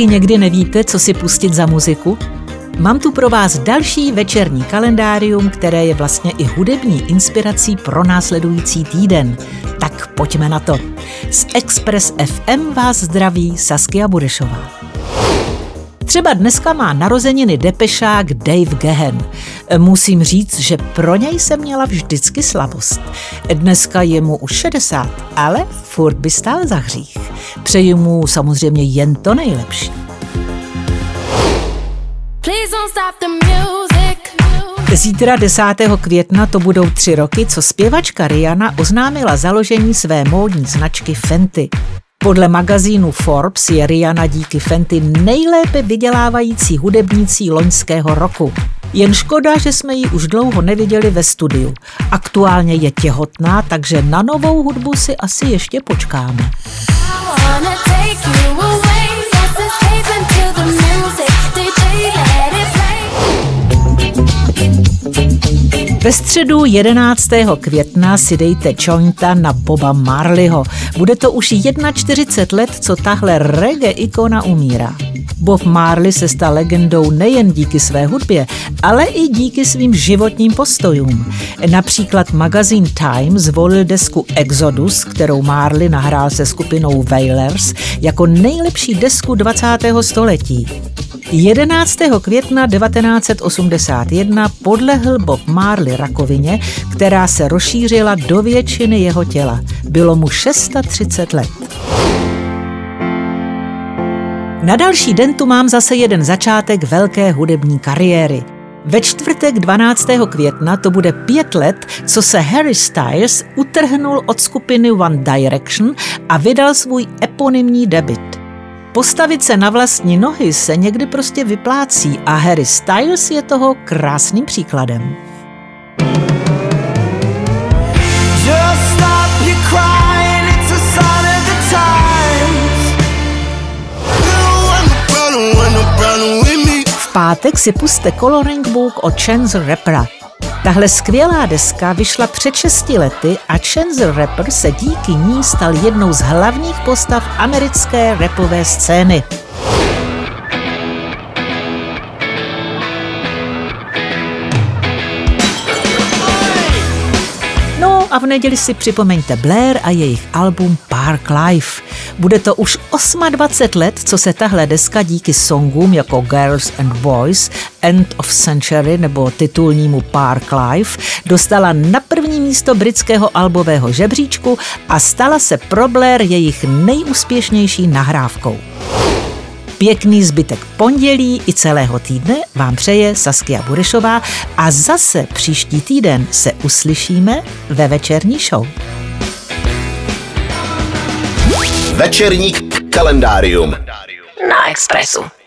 Taky někdy nevíte, co si pustit za muziku? Mám tu pro vás další večerní kalendárium, které je vlastně i hudební inspirací pro následující týden. Tak pojďme na to. Z Express FM vás zdraví Saskia Burešová. Třeba dneska má narozeniny depešák Dave Gehen. Musím říct, že pro něj jsem měla vždycky slavost. Dneska je mu už 60, ale furt by stál za hřích. Přeji mu samozřejmě jen to nejlepší. Zítra 10. května to budou tři roky, co zpěvačka Rihanna oznámila založení své módní značky Fenty. Podle magazínu Forbes je Rihanna díky Fenty nejlépe vydělávající hudebnící loňského roku. Jen škoda, že jsme ji už dlouho neviděli ve studiu. Aktuálně je těhotná, takže na novou hudbu si asi ještě počkáme. Ve středu 11. května si dejte čoňta na Boba Marleyho. Bude to už 41 let, co tahle reggae ikona umírá. Bob Marley se stal legendou nejen díky své hudbě, ale i díky svým životním postojům. Například magazín Time zvolil desku Exodus, kterou Marley nahrál se skupinou Wailers, jako nejlepší desku 20. století. 11. května 1981 podlehl Bob Marley rakovině, která se rozšířila do většiny jeho těla. Bylo mu 630 let. Na další den tu mám zase jeden začátek velké hudební kariéry. Ve čtvrtek 12. května to bude pět let, co se Harry Styles utrhnul od skupiny One Direction a vydal svůj eponymní debit. Postavit se na vlastní nohy se někdy prostě vyplácí a Harry Styles je toho krásným příkladem. Pátek si puste Coloring Book od Chance Rappera. Tahle skvělá deska vyšla před 6 lety a Chance Rapper se díky ní stal jednou z hlavních postav americké rapové scény. A v neděli si připomeňte Blair a jejich album Park Life. Bude to už 28 let, co se tahle deska díky songům jako Girls and Boys, End of Century nebo titulnímu Park Life dostala na první místo britského albového žebříčku a stala se pro Blair jejich nejúspěšnější nahrávkou. Pěkný zbytek pondělí i celého týdne vám přeje Saskia Burešová a zase příští týden se uslyšíme ve večerní show. Večerní kalendárium na Expressu.